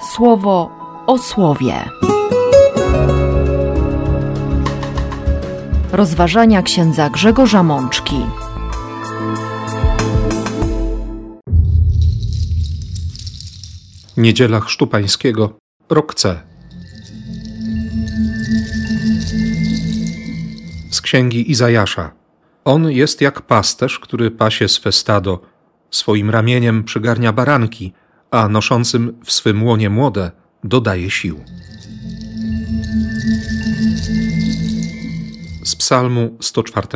słowo o słowie. Rozważania księdza Grzegorza Mączki. Niedziela Chrztu Pańskiego, rok C. Z księgi Izajasza. On jest jak pasterz, który pasie swe stado, swoim ramieniem przygarnia baranki, a noszącym w swym łonie młode dodaje sił. Z Psalmu 104.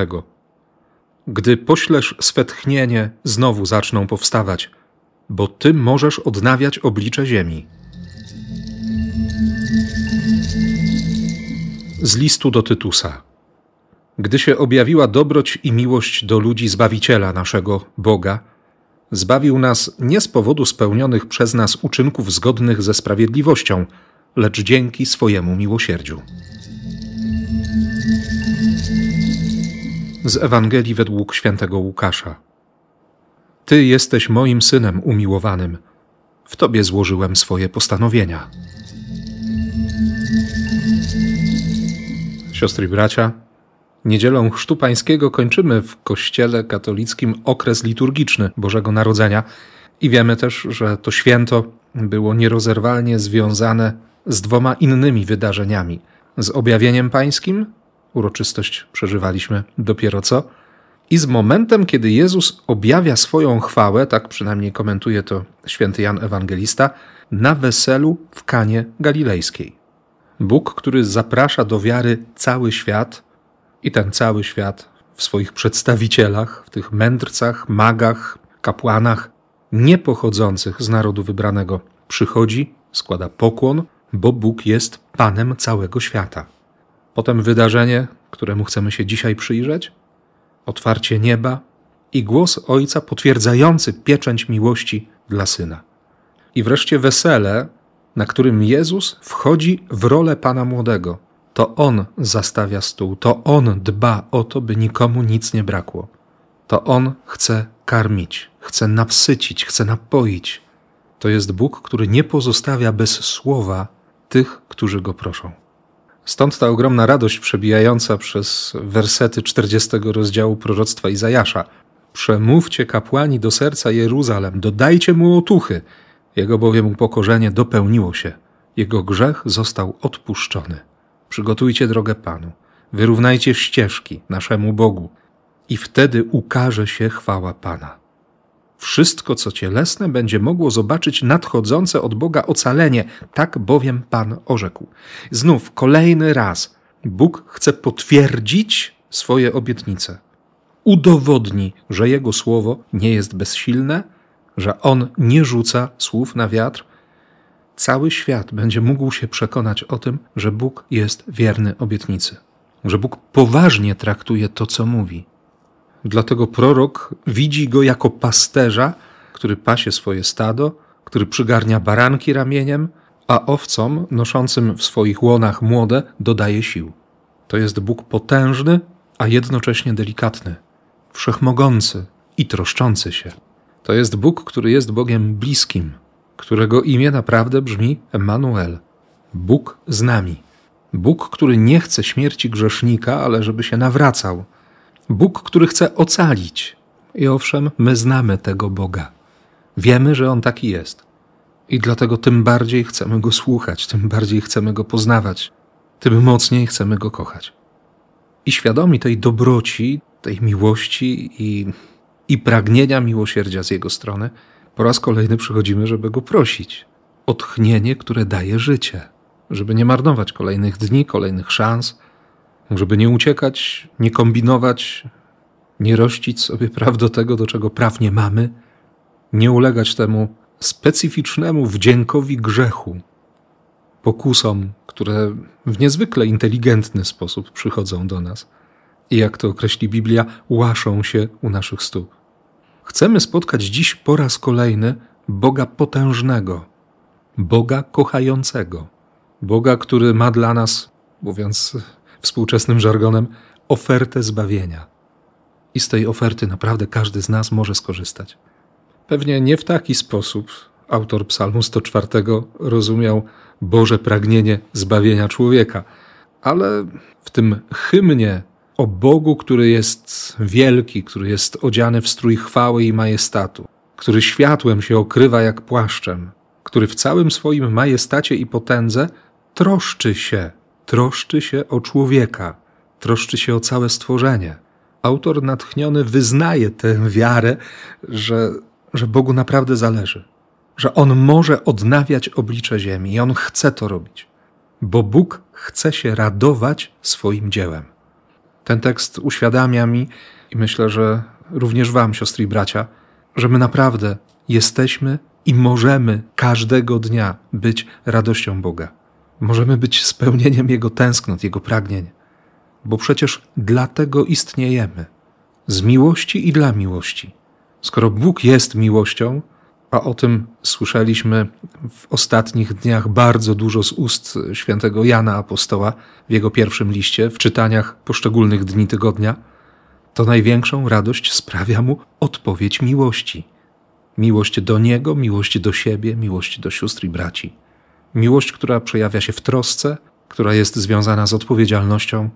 Gdy poślesz swe tchnienie, znowu zaczną powstawać, bo Ty możesz odnawiać oblicze ziemi. Z listu do Tytusa. Gdy się objawiła dobroć i miłość do ludzi Zbawiciela naszego Boga, zbawił nas nie z powodu spełnionych przez nas uczynków zgodnych ze sprawiedliwością, lecz dzięki swojemu miłosierdziu. Z Ewangelii według świętego Łukasza. Ty jesteś moim synem umiłowanym. W Tobie złożyłem swoje postanowienia. Siostry i bracia, Niedzielą Chrztu Pańskiego kończymy w Kościele katolickim okres liturgiczny Bożego Narodzenia i wiemy też, że to święto było nierozerwalnie związane z dwoma innymi wydarzeniami. Z objawieniem pańskim, uroczystość przeżywaliśmy dopiero co, i z momentem, kiedy Jezus objawia swoją chwałę, tak przynajmniej komentuje to święty Jan Ewangelista, na weselu w Kanie Galilejskiej. Bóg, który zaprasza do wiary cały świat, i ten cały świat w swoich przedstawicielach, w tych mędrcach, magach, kapłanach, nie pochodzących z narodu wybranego, przychodzi, składa pokłon, bo Bóg jest Panem całego świata. Potem wydarzenie, któremu chcemy się dzisiaj przyjrzeć, otwarcie nieba i głos Ojca potwierdzający pieczęć miłości dla Syna. I wreszcie wesele, na którym Jezus wchodzi w rolę Pana Młodego, to On zastawia stół, to On dba o to, by nikomu nic nie brakło. To On chce karmić, chce napsycić, chce napoić. To jest Bóg, który nie pozostawia bez słowa tych, którzy Go proszą. Stąd ta ogromna radość przebijająca przez wersety 40 rozdziału proroctwa Izajasza. Przemówcie kapłani do serca Jeruzalem, dodajcie mu otuchy, jego bowiem upokorzenie dopełniło się, jego grzech został odpuszczony. Przygotujcie drogę Panu, wyrównajcie ścieżki naszemu Bogu, i wtedy ukaże się chwała Pana. Wszystko, co cielesne, będzie mogło zobaczyć nadchodzące od Boga ocalenie, tak bowiem Pan orzekł. Znów kolejny raz Bóg chce potwierdzić swoje obietnice. Udowodni, że Jego słowo nie jest bezsilne, że On nie rzuca słów na wiatr, cały świat będzie mógł się przekonać o tym, że Bóg jest wierny obietnicy, że Bóg poważnie traktuje to, co mówi. Dlatego prorok widzi go jako pasterza, który pasie swoje stado, który przygarnia baranki ramieniem, a owcom noszącym w swoich łonach młode dodaje sił. To jest Bóg potężny, a jednocześnie delikatny, wszechmogący i troszczący się. To jest Bóg, który jest Bogiem bliskim, którego imię naprawdę brzmi Emanuel Bóg z nami. Bóg, który nie chce śmierci grzesznika, ale żeby się nawracał. Bóg, który chce ocalić. I owszem, my znamy tego Boga. Wiemy, że On taki jest. I dlatego tym bardziej chcemy Go słuchać, tym bardziej chcemy Go poznawać, tym mocniej chcemy Go kochać. I świadomi tej dobroci, tej miłości i, i pragnienia miłosierdzia z Jego strony, po raz kolejny przychodzimy, żeby go prosić. O tchnienie, które daje życie, żeby nie marnować kolejnych dni, kolejnych szans, żeby nie uciekać, nie kombinować, nie rościć sobie praw do tego, do czego praw nie mamy, nie ulegać temu specyficznemu wdziękowi grzechu, pokusom, które w niezwykle inteligentny sposób przychodzą do nas. I jak to określi Biblia, łaszą się u naszych stóp. Chcemy spotkać dziś po raz kolejny Boga potężnego, Boga kochającego, Boga, który ma dla nas, mówiąc współczesnym żargonem, ofertę zbawienia. I z tej oferty naprawdę każdy z nas może skorzystać. Pewnie nie w taki sposób, autor Psalmu 104 rozumiał Boże pragnienie zbawienia człowieka. Ale w tym hymnie o Bogu, który jest wielki, który jest odziany w strój chwały i majestatu, który światłem się okrywa jak płaszczem, który w całym swoim majestacie i potędze troszczy się, troszczy się o człowieka, troszczy się o całe stworzenie. Autor natchniony wyznaje tę wiarę, że, że Bogu naprawdę zależy, że On może odnawiać oblicze ziemi i On chce to robić, bo Bóg chce się radować swoim dziełem. Ten tekst uświadamia mi i myślę, że również Wam, siostry i bracia, że my naprawdę jesteśmy i możemy każdego dnia być radością Boga. Możemy być spełnieniem Jego tęsknot, Jego pragnień, bo przecież dlatego istniejemy. Z miłości i dla miłości. Skoro Bóg jest miłością, a o tym słyszeliśmy w ostatnich dniach bardzo dużo z ust świętego Jana Apostoła w jego pierwszym liście, w czytaniach poszczególnych dni tygodnia, to największą radość sprawia mu odpowiedź miłości. Miłość do Niego, miłość do siebie, miłość do sióstr i braci. Miłość, która przejawia się w trosce, która jest związana z odpowiedzialnością,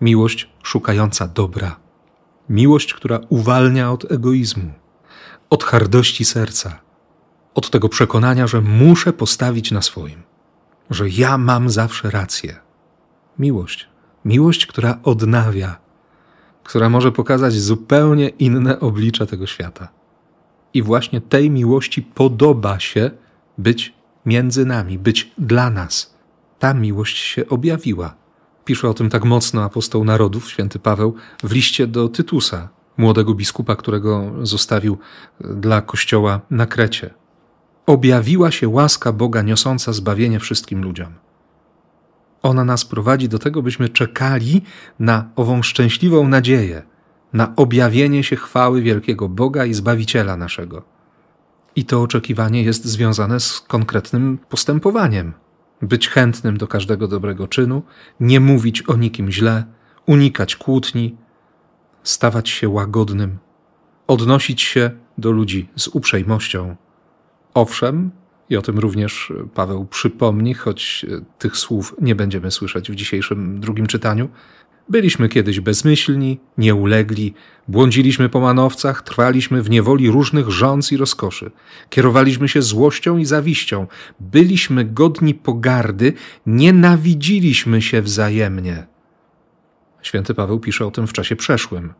miłość szukająca dobra, miłość, która uwalnia od egoizmu, od hardości serca, od tego przekonania, że muszę postawić na swoim, że ja mam zawsze rację. Miłość, miłość, która odnawia, która może pokazać zupełnie inne oblicze tego świata. I właśnie tej miłości podoba się być między nami, być dla nas. Ta miłość się objawiła. Pisze o tym tak mocno apostoł narodów, święty Paweł, w liście do Tytusa, młodego biskupa, którego zostawił dla kościoła na Krecie. Objawiła się łaska Boga niosąca zbawienie wszystkim ludziom. Ona nas prowadzi do tego, byśmy czekali na ową szczęśliwą nadzieję, na objawienie się chwały wielkiego Boga i Zbawiciela naszego. I to oczekiwanie jest związane z konkretnym postępowaniem. Być chętnym do każdego dobrego czynu, nie mówić o nikim źle, unikać kłótni, stawać się łagodnym, odnosić się do ludzi z uprzejmością. Owszem, i o tym również Paweł przypomni, choć tych słów nie będziemy słyszeć w dzisiejszym drugim czytaniu, Byliśmy kiedyś bezmyślni, nieulegli, błądziliśmy po manowcach, trwaliśmy w niewoli różnych rządz i rozkoszy, kierowaliśmy się złością i zawiścią, byliśmy godni pogardy, nienawidziliśmy się wzajemnie. Święty Paweł pisze o tym w czasie przeszłym.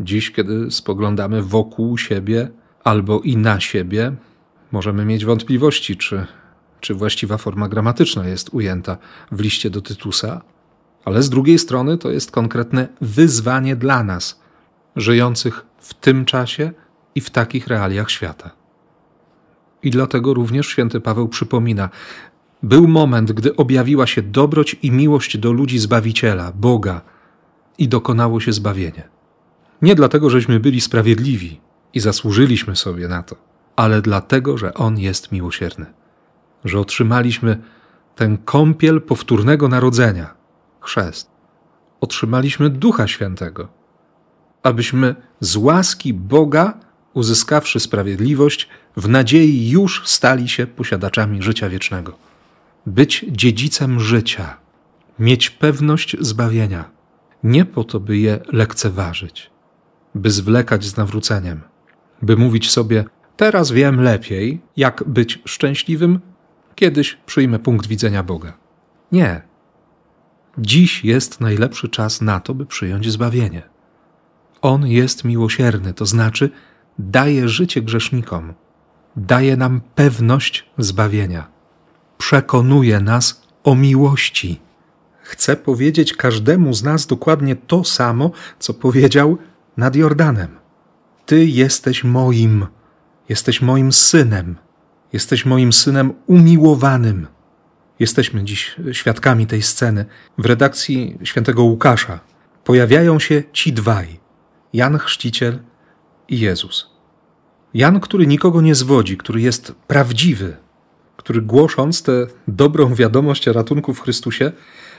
Dziś, kiedy spoglądamy wokół siebie albo i na siebie, możemy mieć wątpliwości, czy, czy właściwa forma gramatyczna jest ujęta w liście do Tytusa, ale z drugiej strony to jest konkretne wyzwanie dla nas, żyjących w tym czasie i w takich realiach świata. I dlatego również święty Paweł przypomina: Był moment, gdy objawiła się dobroć i miłość do ludzi Zbawiciela, Boga, i dokonało się zbawienie. Nie dlatego, żeśmy byli sprawiedliwi i zasłużyliśmy sobie na to, ale dlatego, że On jest miłosierny, że otrzymaliśmy ten kąpiel powtórnego narodzenia, chrzest. Otrzymaliśmy Ducha Świętego, abyśmy z łaski Boga, uzyskawszy sprawiedliwość, w nadziei już stali się posiadaczami życia wiecznego. Być dziedzicem życia, mieć pewność zbawienia, nie po to, by je lekceważyć, by zwlekać z nawróceniem, by mówić sobie: Teraz wiem lepiej, jak być szczęśliwym, kiedyś przyjmę punkt widzenia Boga. Nie, Dziś jest najlepszy czas na to, by przyjąć zbawienie. On jest miłosierny, to znaczy daje życie grzesznikom, daje nam pewność zbawienia, przekonuje nas o miłości. Chce powiedzieć każdemu z nas dokładnie to samo, co powiedział nad Jordanem. Ty jesteś moim, jesteś moim synem, jesteś moim synem umiłowanym. Jesteśmy dziś świadkami tej sceny. W redakcji świętego Łukasza pojawiają się ci dwaj: Jan Chrzciciel i Jezus. Jan, który nikogo nie zwodzi, który jest prawdziwy, który głosząc tę dobrą wiadomość o ratunku w Chrystusie,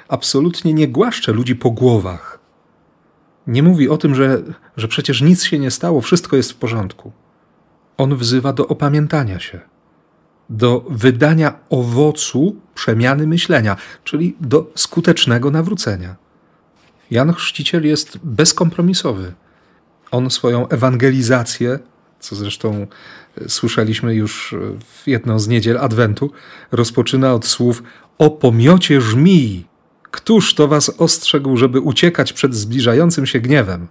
absolutnie nie głaszcze ludzi po głowach. Nie mówi o tym, że, że przecież nic się nie stało, wszystko jest w porządku. On wzywa do opamiętania się do wydania owocu przemiany myślenia, czyli do skutecznego nawrócenia. Jan Chrzciciel jest bezkompromisowy. On swoją ewangelizację, co zresztą e, słyszeliśmy już w jedną z niedziel Adwentu, rozpoczyna od słów o pomiocie żmii. Któż to was ostrzegł, żeby uciekać przed zbliżającym się gniewem?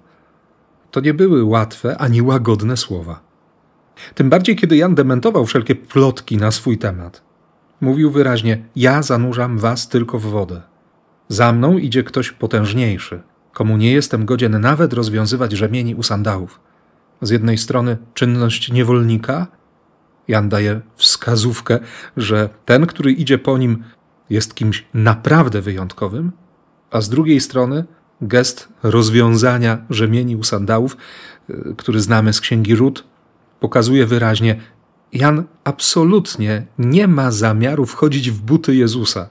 To nie były łatwe ani łagodne słowa. Tym bardziej, kiedy Jan dementował wszelkie plotki na swój temat. Mówił wyraźnie: Ja zanurzam was tylko w wodę. Za mną idzie ktoś potężniejszy, komu nie jestem godzien nawet rozwiązywać rzemieni u sandałów. Z jednej strony czynność niewolnika, Jan daje wskazówkę, że ten, który idzie po nim, jest kimś naprawdę wyjątkowym, a z drugiej strony gest rozwiązania rzemieni u sandałów, y, który znamy z księgi Rut, pokazuje wyraźnie, Jan absolutnie nie ma zamiaru wchodzić w buty Jezusa.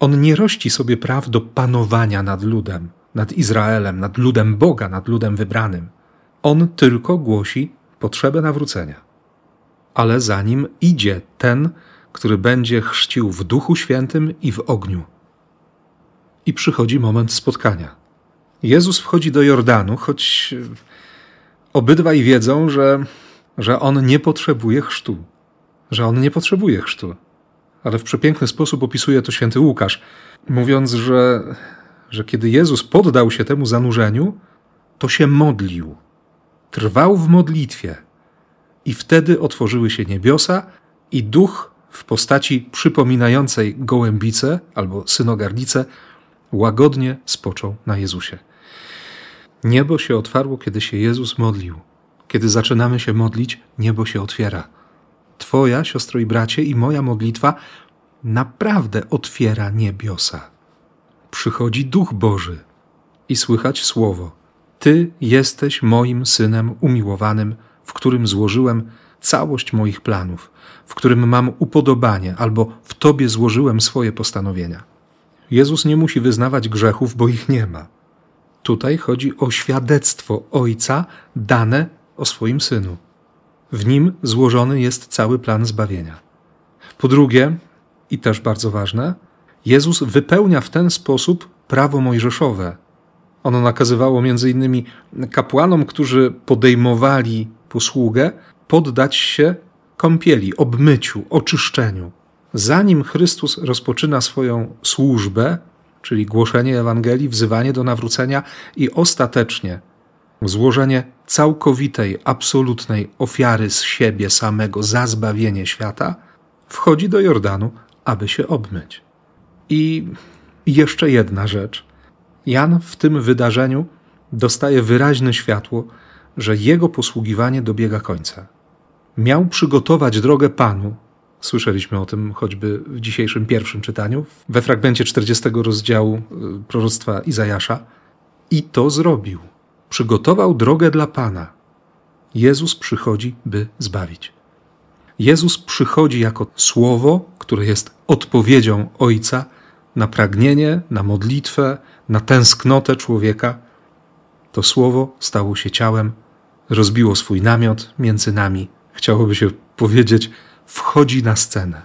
On nie rości sobie praw do panowania nad ludem, nad Izraelem, nad ludem Boga, nad ludem wybranym. On tylko głosi potrzebę nawrócenia. Ale za nim idzie ten, który będzie chrzcił w Duchu Świętym i w ogniu. I przychodzi moment spotkania. Jezus wchodzi do Jordanu, choć obydwaj wiedzą, że, że on nie potrzebuje chrztu. Że on nie potrzebuje chrztu. Ale w przepiękny sposób opisuje to święty Łukasz, mówiąc, że, że kiedy Jezus poddał się temu zanurzeniu, to się modlił. Trwał w modlitwie. I wtedy otworzyły się niebiosa i duch w postaci przypominającej gołębicę albo synogarnicę łagodnie spoczął na Jezusie. Niebo się otwarło, kiedy się Jezus modlił. Kiedy zaczynamy się modlić, niebo się otwiera. Twoja, siostro i bracie, i moja modlitwa naprawdę otwiera niebiosa. Przychodzi Duch Boży i słychać słowo: Ty jesteś moim synem umiłowanym, w którym złożyłem całość moich planów, w którym mam upodobanie, albo w Tobie złożyłem swoje postanowienia. Jezus nie musi wyznawać grzechów, bo ich nie ma. Tutaj chodzi o świadectwo Ojca dane o swoim Synu. W nim złożony jest cały plan zbawienia. Po drugie, i też bardzo ważne, Jezus wypełnia w ten sposób prawo mojżeszowe. Ono nakazywało między innymi kapłanom, którzy podejmowali posługę, poddać się kąpieli, obmyciu, oczyszczeniu. Zanim Chrystus rozpoczyna swoją służbę, czyli głoszenie Ewangelii, wzywanie do nawrócenia i ostatecznie złożenie całkowitej, absolutnej ofiary z siebie samego za zbawienie świata, wchodzi do Jordanu, aby się obmyć. I jeszcze jedna rzecz. Jan w tym wydarzeniu dostaje wyraźne światło, że jego posługiwanie dobiega końca. Miał przygotować drogę Panu. Słyszeliśmy o tym choćby w dzisiejszym pierwszym czytaniu, we fragmencie 40 rozdziału y, proroctwa Izajasza. I to zrobił. Przygotował drogę dla Pana. Jezus przychodzi, by zbawić. Jezus przychodzi jako słowo, które jest odpowiedzią Ojca na pragnienie, na modlitwę, na tęsknotę człowieka. To słowo stało się ciałem, rozbiło swój namiot między nami. Chciałoby się powiedzieć, wchodzi na scenę.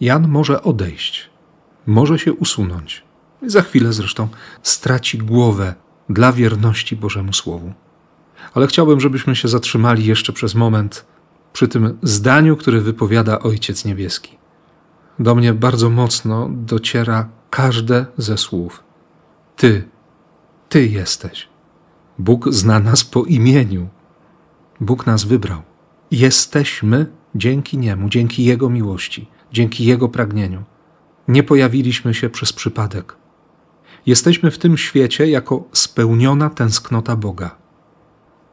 Jan może odejść, może się usunąć. Za chwilę zresztą straci głowę dla wierności Bożemu Słowu. Ale chciałbym, żebyśmy się zatrzymali jeszcze przez moment przy tym zdaniu, które wypowiada Ojciec Niebieski. Do mnie bardzo mocno dociera każde ze słów. Ty, Ty jesteś. Bóg zna nas po imieniu. Bóg nas wybrał. Jesteśmy dzięki Niemu, dzięki Jego miłości, dzięki Jego pragnieniu. Nie pojawiliśmy się przez przypadek. Jesteśmy w tym świecie jako spełniona tęsknota Boga.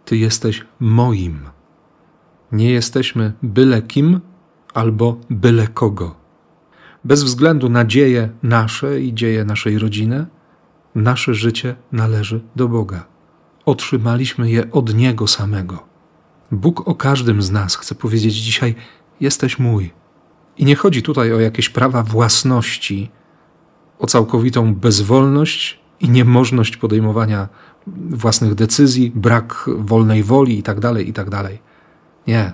Ty jesteś moim. Nie jesteśmy byle kim albo byle kogo. Bez względu na dzieje nasze i dzieje naszej rodziny, nasze życie należy do Boga. Otrzymaliśmy je od Niego samego. Bóg o każdym z nas chce powiedzieć dzisiaj: Jesteś mój. I nie chodzi tutaj o jakieś prawa własności, o całkowitą bezwolność i niemożność podejmowania własnych decyzji, brak wolnej woli itd., tak itd. Tak nie.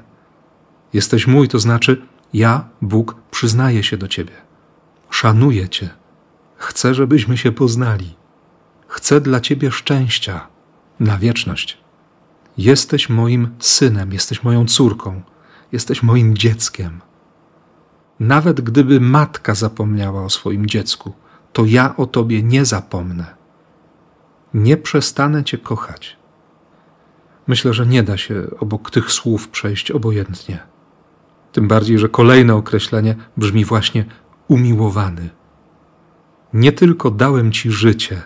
Jesteś mój, to znaczy Ja, Bóg, przyznaję się do Ciebie. Szanuję Cię. Chcę, żebyśmy się poznali. Chcę dla Ciebie szczęścia na wieczność. Jesteś moim synem, jesteś moją córką, jesteś moim dzieckiem. Nawet gdyby matka zapomniała o swoim dziecku, to ja o Tobie nie zapomnę. Nie przestanę Cię kochać. Myślę, że nie da się obok tych słów przejść obojętnie. Tym bardziej, że kolejne określenie brzmi właśnie umiłowany. Nie tylko dałem Ci życie,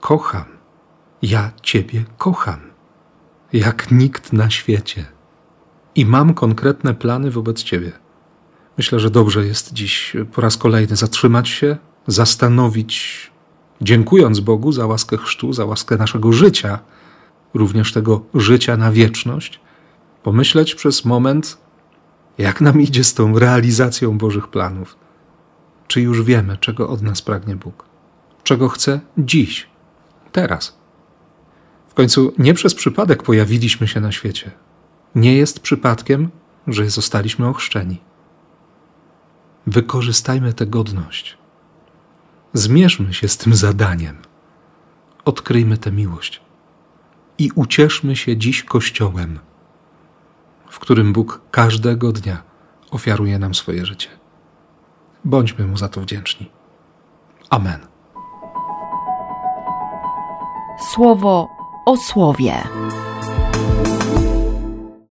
kocham. Ja Ciebie kocham, jak nikt na świecie. I mam konkretne plany wobec Ciebie. Myślę, że dobrze jest dziś po raz kolejny zatrzymać się, zastanowić, dziękując Bogu za łaskę chrztu, za łaskę naszego życia, również tego życia na wieczność, pomyśleć przez moment, jak nam idzie z tą realizacją Bożych planów. Czy już wiemy, czego od nas pragnie Bóg? Czego chce dziś, teraz? W końcu nie przez przypadek pojawiliśmy się na świecie. Nie jest przypadkiem, że zostaliśmy ochrzczeni. Wykorzystajmy tę godność. Zmierzmy się z tym zadaniem. Odkryjmy tę miłość i ucieszmy się dziś Kościołem, w którym Bóg każdego dnia ofiaruje nam swoje życie. Bądźmy Mu za to wdzięczni. Amen. Słowo o słowie.